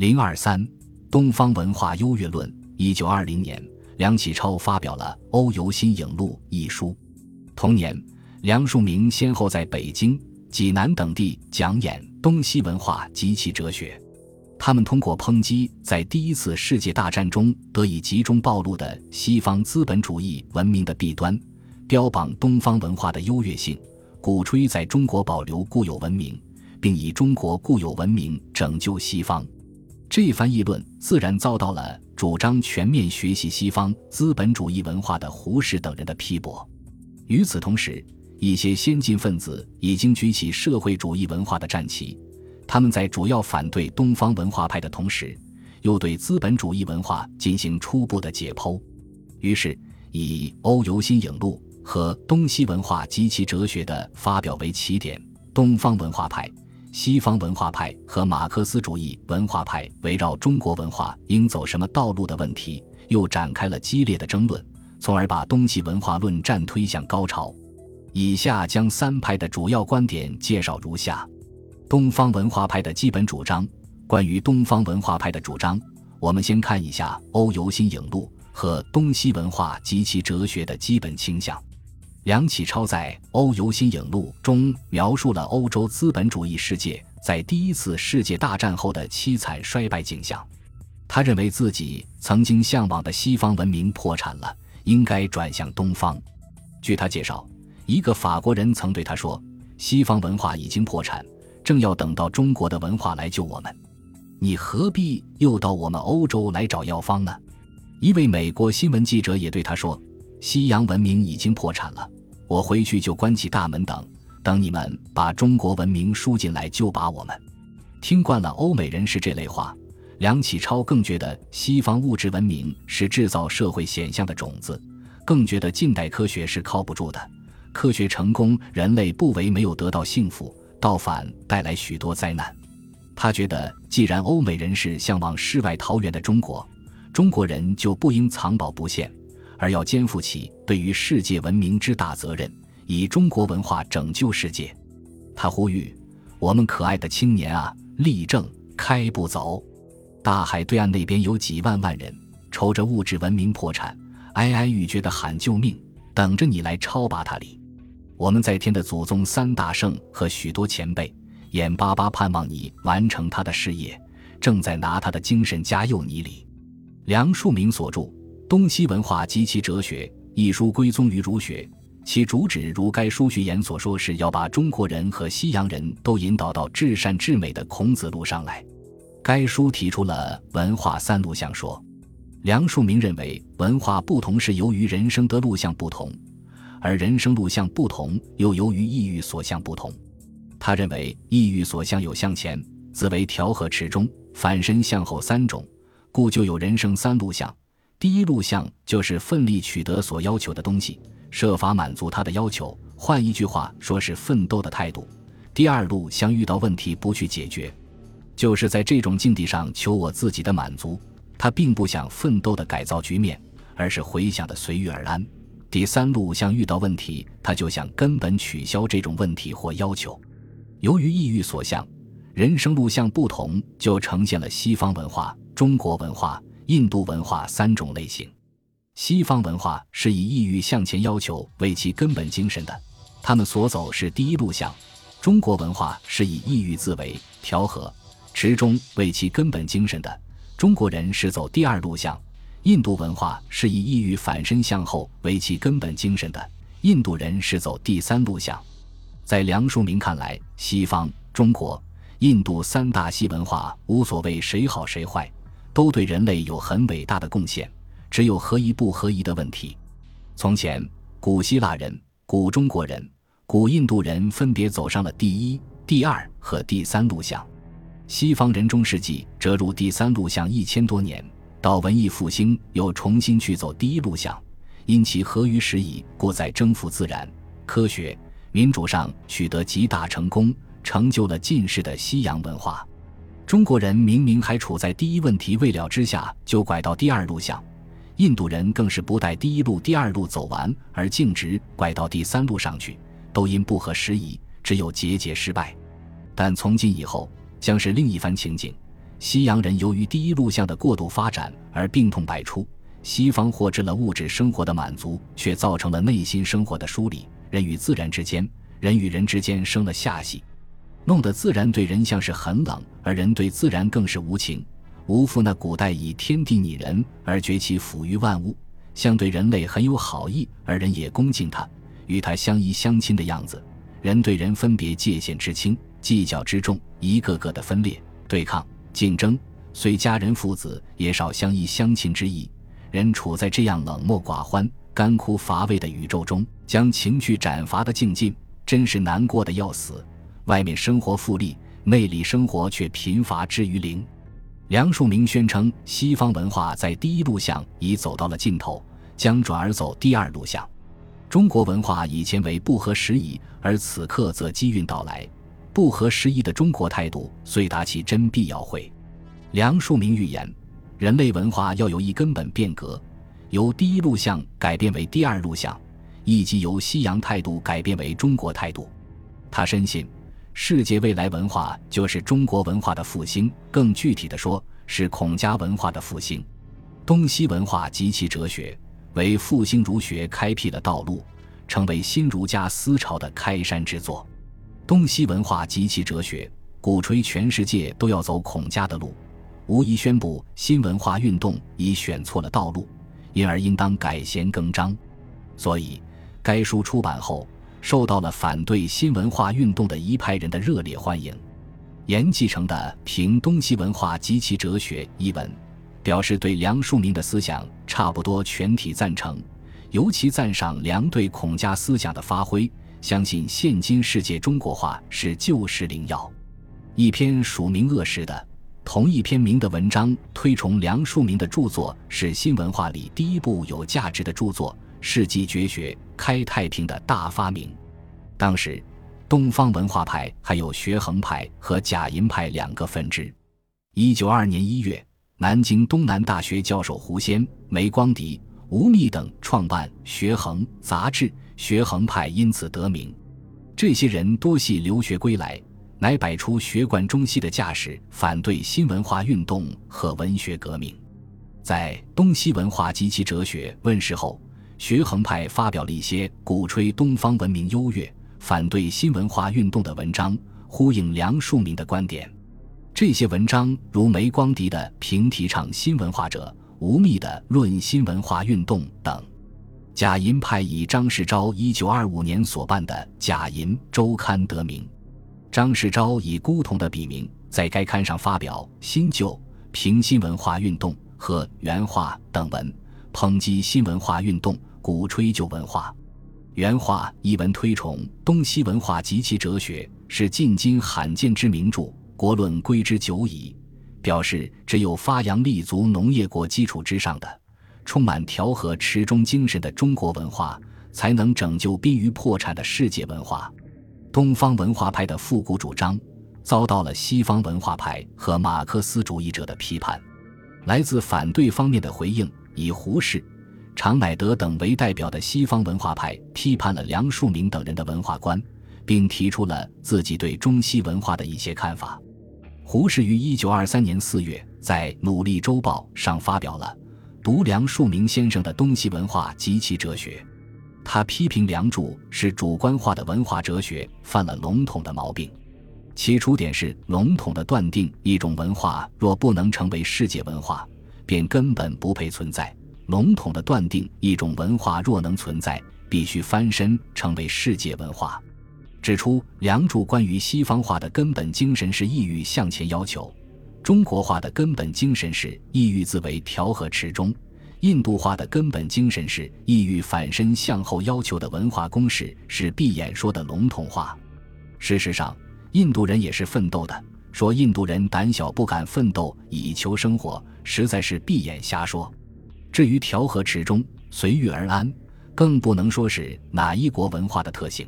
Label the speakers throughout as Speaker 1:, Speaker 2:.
Speaker 1: 零二三，东方文化优越论。一九二零年，梁启超发表了《欧游新影录》一书。同年，梁漱溟先后在北京、济南等地讲演东西文化及其哲学。他们通过抨击在第一次世界大战中得以集中暴露的西方资本主义文明的弊端，标榜东方文化的优越性，鼓吹在中国保留固有文明，并以中国固有文明拯救西方。这番议论自然遭到了主张全面学习西方资本主义文化的胡适等人的批驳。与此同时，一些先进分子已经举起社会主义文化的战旗。他们在主要反对东方文化派的同时，又对资本主义文化进行初步的解剖。于是，以《欧游新影录》和《东西文化及其哲学》的发表为起点，东方文化派。西方文化派和马克思主义文化派围绕中国文化应走什么道路的问题，又展开了激烈的争论，从而把东西文化论战推向高潮。以下将三派的主要观点介绍如下：东方文化派的基本主张。关于东方文化派的主张，我们先看一下《欧游新影录》和《东西文化及其哲学》的基本倾向。梁启超在《欧游新影录》中描述了欧洲资本主义世界在第一次世界大战后的凄惨衰败景象。他认为自己曾经向往的西方文明破产了，应该转向东方。据他介绍，一个法国人曾对他说：“西方文化已经破产，正要等到中国的文化来救我们，你何必又到我们欧洲来找药方呢？”一位美国新闻记者也对他说。西洋文明已经破产了，我回去就关起大门等，等你们把中国文明输进来就把我们。听惯了欧美人士这类话，梁启超更觉得西方物质文明是制造社会现象的种子，更觉得近代科学是靠不住的。科学成功，人类不为没有得到幸福，倒反带来许多灾难。他觉得，既然欧美人士向往世外桃源的中国，中国人就不应藏宝不现。而要肩负起对于世界文明之大责任，以中国文化拯救世界。他呼吁我们可爱的青年啊，立正，开步走。大海对岸那边有几万万人，愁着物质文明破产，哀哀欲绝的喊救命，等着你来超拔他里。我们在天的祖宗三大圣和许多前辈，眼巴巴盼望你完成他的事业，正在拿他的精神加佑你里。梁漱溟所著。东西文化及其哲学一书归宗于儒学，其主旨如该书序言所说，是要把中国人和西洋人都引导到至善至美的孔子路上来。该书提出了文化三路向说。梁漱溟认为，文化不同是由于人生的路向不同，而人生路向不同又由于意欲所向不同。他认为，意欲所向有向前，自为调和池中；反身向后三种，故就有人生三路向。第一路向就是奋力取得所要求的东西，设法满足他的要求，换一句话说是奋斗的态度。第二路向遇到问题不去解决，就是在这种境地上求我自己的满足。他并不想奋斗的改造局面，而是回想的随遇而安。第三路向遇到问题，他就想根本取消这种问题或要求。由于意欲所向，人生路向不同，就呈现了西方文化、中国文化。印度文化三种类型，西方文化是以意欲向前要求为其根本精神的，他们所走是第一路向；中国文化是以意欲自为调和持中为其根本精神的，中国人是走第二路向；印度文化是以意欲反身向后为其根本精神的，印度人是走第三路向。在梁漱溟看来，西方、中国、印度三大系文化无所谓谁好谁坏。都对人类有很伟大的贡献，只有合宜不合宜的问题。从前，古希腊人、古中国人、古印度人分别走上了第一、第二和第三路向。西方人中世纪折入第三路向一千多年，到文艺复兴又重新去走第一路向，因其合于时宜，故在征服自然、科学、民主上取得极大成功，成就了近世的西洋文化。中国人明明还处在第一问题未了之下，就拐到第二路向；印度人更是不待第一路、第二路走完，而径直拐到第三路上去，都因不合时宜，只有节节失败。但从今以后，将是另一番情景。西洋人由于第一路向的过度发展而病痛百出，西方获知了物质生活的满足，却造成了内心生活的疏离。人与自然之间，人与人之间生了下隙，弄得自然对人像是很冷，而人对自然更是无情。无父那古代以天地拟人而崛起，抚育万物，相对人类很有好意，而人也恭敬他，与他相依相亲的样子。人对人分别界限之轻，计较之重，一个个的分裂、对抗、竞争，虽家人父子也少相依相亲之意。人处在这样冷漠寡欢、干枯乏味的宇宙中，将情绪斩伐的境界，真是难过的要死。外面生活富丽，内里生活却贫乏之于零。梁漱溟宣称，西方文化在第一录像已走到了尽头，将转而走第二录像。中国文化以前为不合时宜，而此刻则机运到来。不合时宜的中国态度，遂达其真必要会。梁漱溟预言，人类文化要有一根本变革，由第一录像改变为第二录像，以及由西洋态度改变为中国态度。他深信，世界未来文化就是中国文化的复兴，更具体的说，是孔家文化的复兴。东西文化及其哲学。为复兴儒学开辟了道路，成为新儒家思潮的开山之作。东西文化及其哲学，鼓吹全世界都要走孔家的路，无疑宣布新文化运动已选错了道路，因而应当改弦更张。所以，该书出版后，受到了反对新文化运动的一派人的热烈欢迎。严继承的《评东西文化及其哲学》一文。表示对梁漱溟的思想差不多全体赞成，尤其赞赏梁对孔家思想的发挥，相信现今世界中国化是救世灵药。一篇署名恶时的同一篇名的文章，推崇梁漱溟的著作是新文化里第一部有价值的著作，世纪绝学，开太平的大发明。当时，东方文化派还有学衡派和假银派两个分支。一九二年一月。南京东南大学教授胡先、梅光迪、吴宓等创办《学衡》杂志，学衡派因此得名。这些人多系留学归来，乃摆出学贯中西的架势，反对新文化运动和文学革命。在《东西文化及其哲学》问世后，学衡派发表了一些鼓吹东方文明优越、反对新文化运动的文章，呼应梁漱溟的观点。这些文章如梅光迪的《评提倡新文化者》，吴宓的《论新文化运动》等。贾银派以张世钊一九二五年所办的《贾银周刊》得名。张世钊以孤同的笔名在该刊上发表《新旧评新文化运动》和《原话》等文，抨击新文化运动，鼓吹旧文化。《原话》一文推崇东西文化及其哲学，是近今罕见之名著。国论归之久矣，表示只有发扬立足农业国基础之上的、充满调和持中精神的中国文化，才能拯救濒于破产的世界文化。东方文化派的复古主张遭到了西方文化派和马克思主义者的批判。来自反对方面的回应，以胡适、常乃德等为代表的西方文化派批判了梁漱溟等人的文化观，并提出了自己对中西文化的一些看法。胡适于一九二三年四月在《努力周报》上发表了《读梁漱溟先生的东西文化及其哲学》，他批评梁祝是主观化的文化哲学犯了笼统的毛病。其出点是笼统的断定一种文化若不能成为世界文化，便根本不配存在；笼统的断定一种文化若能存在，必须翻身成为世界文化。指出，梁祝关于西方化的根本精神是意欲向前要求，中国化的根本精神是意欲自为调和持中，印度化的根本精神是意欲反身向后要求的文化公式是闭眼说的笼统化。事实上，印度人也是奋斗的，说印度人胆小不敢奋斗以求生活，实在是闭眼瞎说。至于调和池中、随遇而安，更不能说是哪一国文化的特性。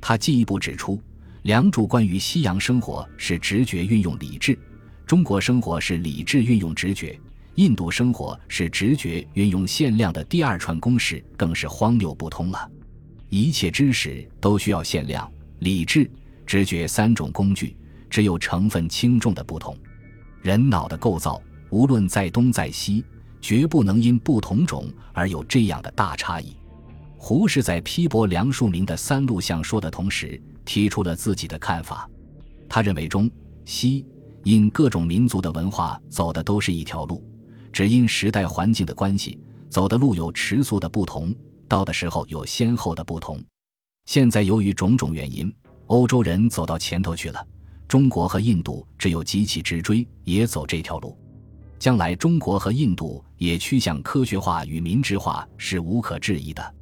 Speaker 1: 他进一步指出，梁祝关于西洋生活是直觉运用理智，中国生活是理智运用直觉，印度生活是直觉运用限量的第二串公式，更是荒谬不通了。一切知识都需要限量、理智、直觉三种工具，只有成分轻重的不同。人脑的构造，无论在东在西，绝不能因不同种而有这样的大差异。胡适在批驳梁漱溟的三录像说的同时，提出了自己的看法。他认为中西因各种民族的文化走的都是一条路，只因时代环境的关系，走的路有迟速的不同，到的时候有先后的不同。现在由于种种原因，欧洲人走到前头去了，中国和印度只有急起直追，也走这条路。将来中国和印度也趋向科学化与民质化是无可置疑的。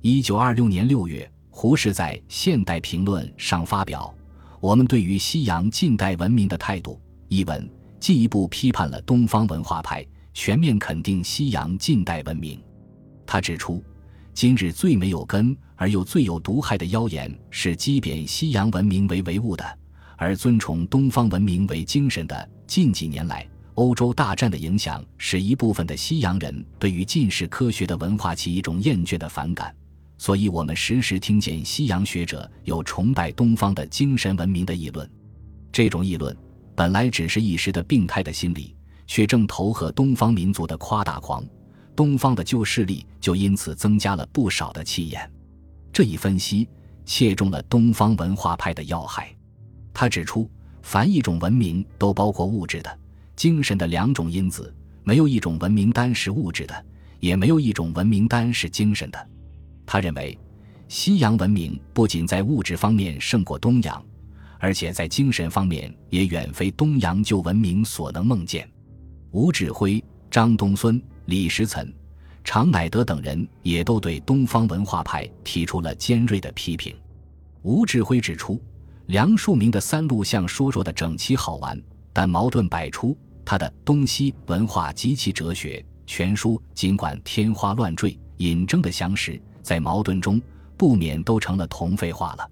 Speaker 1: 一九二六年六月，胡适在《现代评论》上发表《我们对于西洋近代文明的态度》一文，进一步批判了东方文化派，全面肯定西洋近代文明。他指出，今日最没有根而又最有毒害的妖言，是讥贬西洋文明为唯物的，而尊崇东方文明为精神的。近几年来，欧洲大战的影响，使一部分的西洋人对于近世科学的文化起一种厌倦的反感，所以我们时时听见西洋学者有崇拜东方的精神文明的议论。这种议论本来只是一时的病态的心理，却正投合东方民族的夸大狂。东方的旧势力就因此增加了不少的气焰。这一分析切中了东方文化派的要害。他指出，凡一种文明都包括物质的、精神的两种因子，没有一种文明单是物质的，也没有一种文明单是精神的。他认为，西洋文明不仅在物质方面胜过东洋，而且在精神方面也远非东洋旧文明所能梦见。吴志辉、张东荪。李时岑、常乃德等人也都对东方文化派提出了尖锐的批评。吴志辉指出，梁漱溟的三路像说说的整齐好玩，但矛盾百出。他的《东西文化及其哲学》全书尽管天花乱坠、引证的详实，在矛盾中不免都成了同废话了。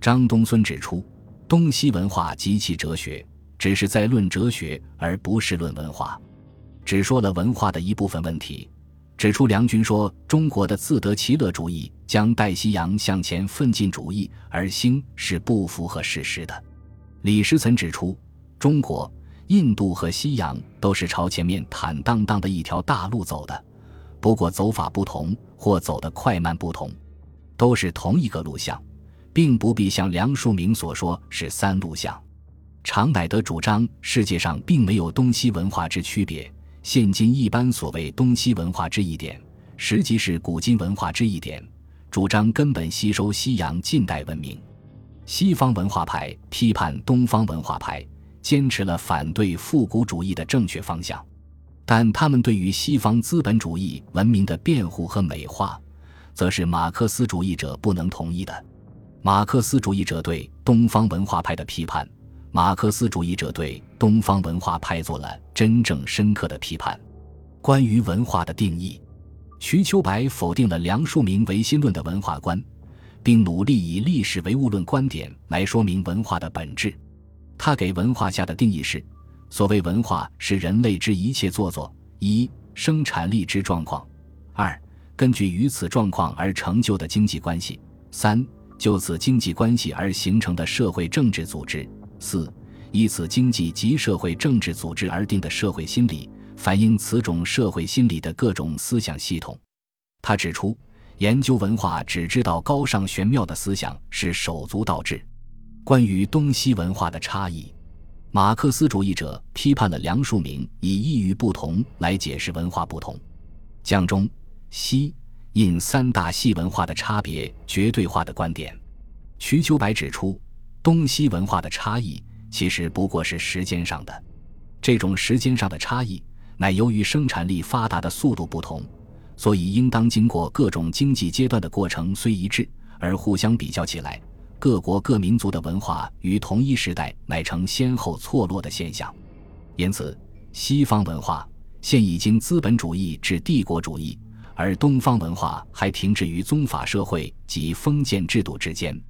Speaker 1: 张东荪指出，《东西文化及其哲学》只是在论哲学，而不是论文化。只说了文化的一部分问题，指出梁军说中国的自得其乐主义将带西洋向前奋进主义而兴是不符合事实的。李时岑指出，中国、印度和西洋都是朝前面坦荡荡的一条大路走的，不过走法不同或走的快慢不同，都是同一个路向，并不必像梁漱溟所说是三路向。常乃德主张世界上并没有东西文化之区别。现今一般所谓东西文化之一点，实际是古今文化之一点，主张根本吸收西洋近代文明。西方文化派批判东方文化派，坚持了反对复古主义的正确方向，但他们对于西方资本主义文明的辩护和美化，则是马克思主义者不能同意的。马克思主义者对东方文化派的批判。马克思主义者对东方文化派做了真正深刻的批判。关于文化的定义，瞿秋白否定了梁漱溟唯心论的文化观，并努力以历史唯物论观点来说明文化的本质。他给文化下的定义是：所谓文化是人类之一切作作，一生产力之状况；二根据于此状况而成就的经济关系；三就此经济关系而形成的社会政治组织。四，依此经济及社会政治组织而定的社会心理，反映此种社会心理的各种思想系统。他指出，研究文化只知道高尚玄妙的思想是手足倒置。关于东西文化的差异，马克思主义者批判了梁漱溟以异域不同来解释文化不同，将中西印三大系文化的差别绝对化的观点。瞿秋白指出。东西文化的差异其实不过是时间上的，这种时间上的差异乃由于生产力发达的速度不同，所以应当经过各种经济阶段的过程虽一致，而互相比较起来，各国各民族的文化于同一时代乃成先后错落的现象。因此，西方文化现已经资本主义至帝国主义，而东方文化还停滞于宗法社会及封建制度之间。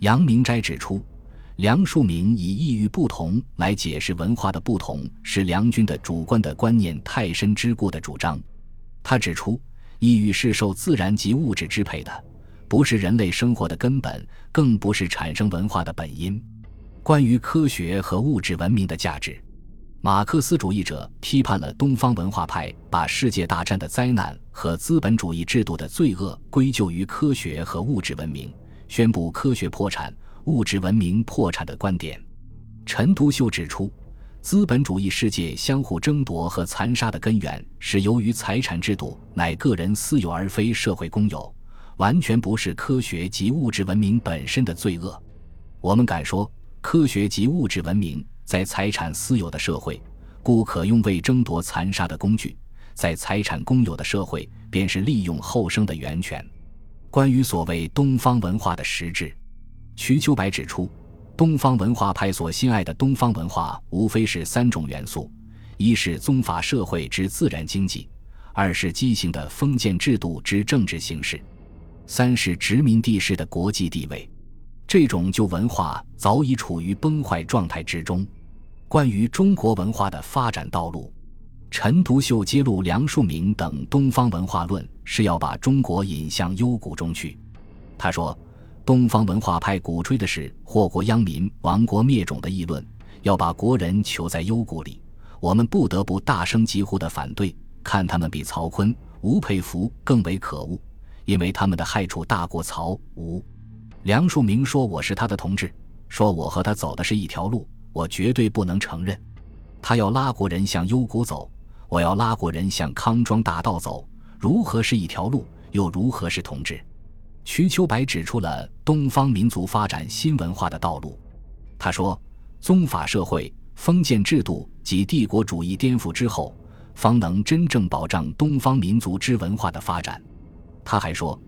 Speaker 1: 杨明斋指出。梁漱溟以异域不同来解释文化的不同，是梁军的主观的观念太深之故的主张。他指出，异域是受自然及物质支配的，不是人类生活的根本，更不是产生文化的本因。关于科学和物质文明的价值，马克思主义者批判了东方文化派把世界大战的灾难和资本主义制度的罪恶归咎于科学和物质文明，宣布科学破产、物质文明破产的观点。陈独秀指出，资本主义世界相互争夺和残杀的根源是由于财产制度乃个人私有而非社会公有，完全不是科学及物质文明本身的罪恶。我们敢说，科学及物质文明。在财产私有的社会，故可用为争夺残杀的工具；在财产公有的社会，便是利用后生的源泉。关于所谓东方文化的实质，瞿秋白指出，东方文化派所心爱的东方文化，无非是三种元素：一是宗法社会之自然经济；二是畸形的封建制度之政治形式；三是殖民地式的国际地位。这种旧文化早已处于崩坏状态之中。关于中国文化的发展道路，陈独秀揭露梁漱溟等东方文化论，是要把中国引向幽谷中去。他说，东方文化派鼓吹的是祸国殃民、亡国灭种的议论，要把国人囚在幽谷里。我们不得不大声疾呼的反对，看他们比曹锟、吴佩孚更为可恶，因为他们的害处大过曹吴。梁漱溟说：“我是他的同志，说我和他走的是一条路。”我绝对不能承认，他要拉国人向幽谷走，我要拉国人向康庄大道走，如何是一条路？又如何是同志？瞿秋白指出了东方民族发展新文化的道路。他说：“宗法社会、封建制度及帝国主义颠覆之后，方能真正保障东方民族之文化的发展。”他还说：“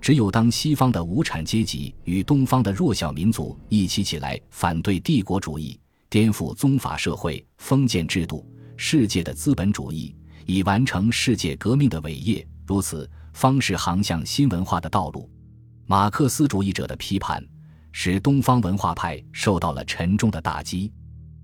Speaker 1: 只有当西方的无产阶级与东方的弱小民族一起起来反对帝国主义。”颠覆宗法社会、封建制度、世界的资本主义，以完成世界革命的伟业，如此方是航向新文化的道路。马克思主义者的批判，使东方文化派受到了沉重的打击。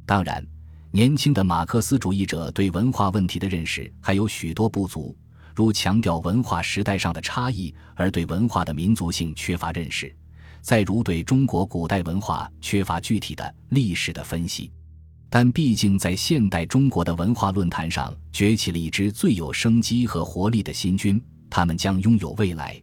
Speaker 1: 当然，年轻的马克思主义者对文化问题的认识还有许多不足，如强调文化时代上的差异，而对文化的民族性缺乏认识。再如对中国古代文化缺乏具体的历史的分析，但毕竟在现代中国的文化论坛上崛起了一支最有生机和活力的新军，他们将拥有未来。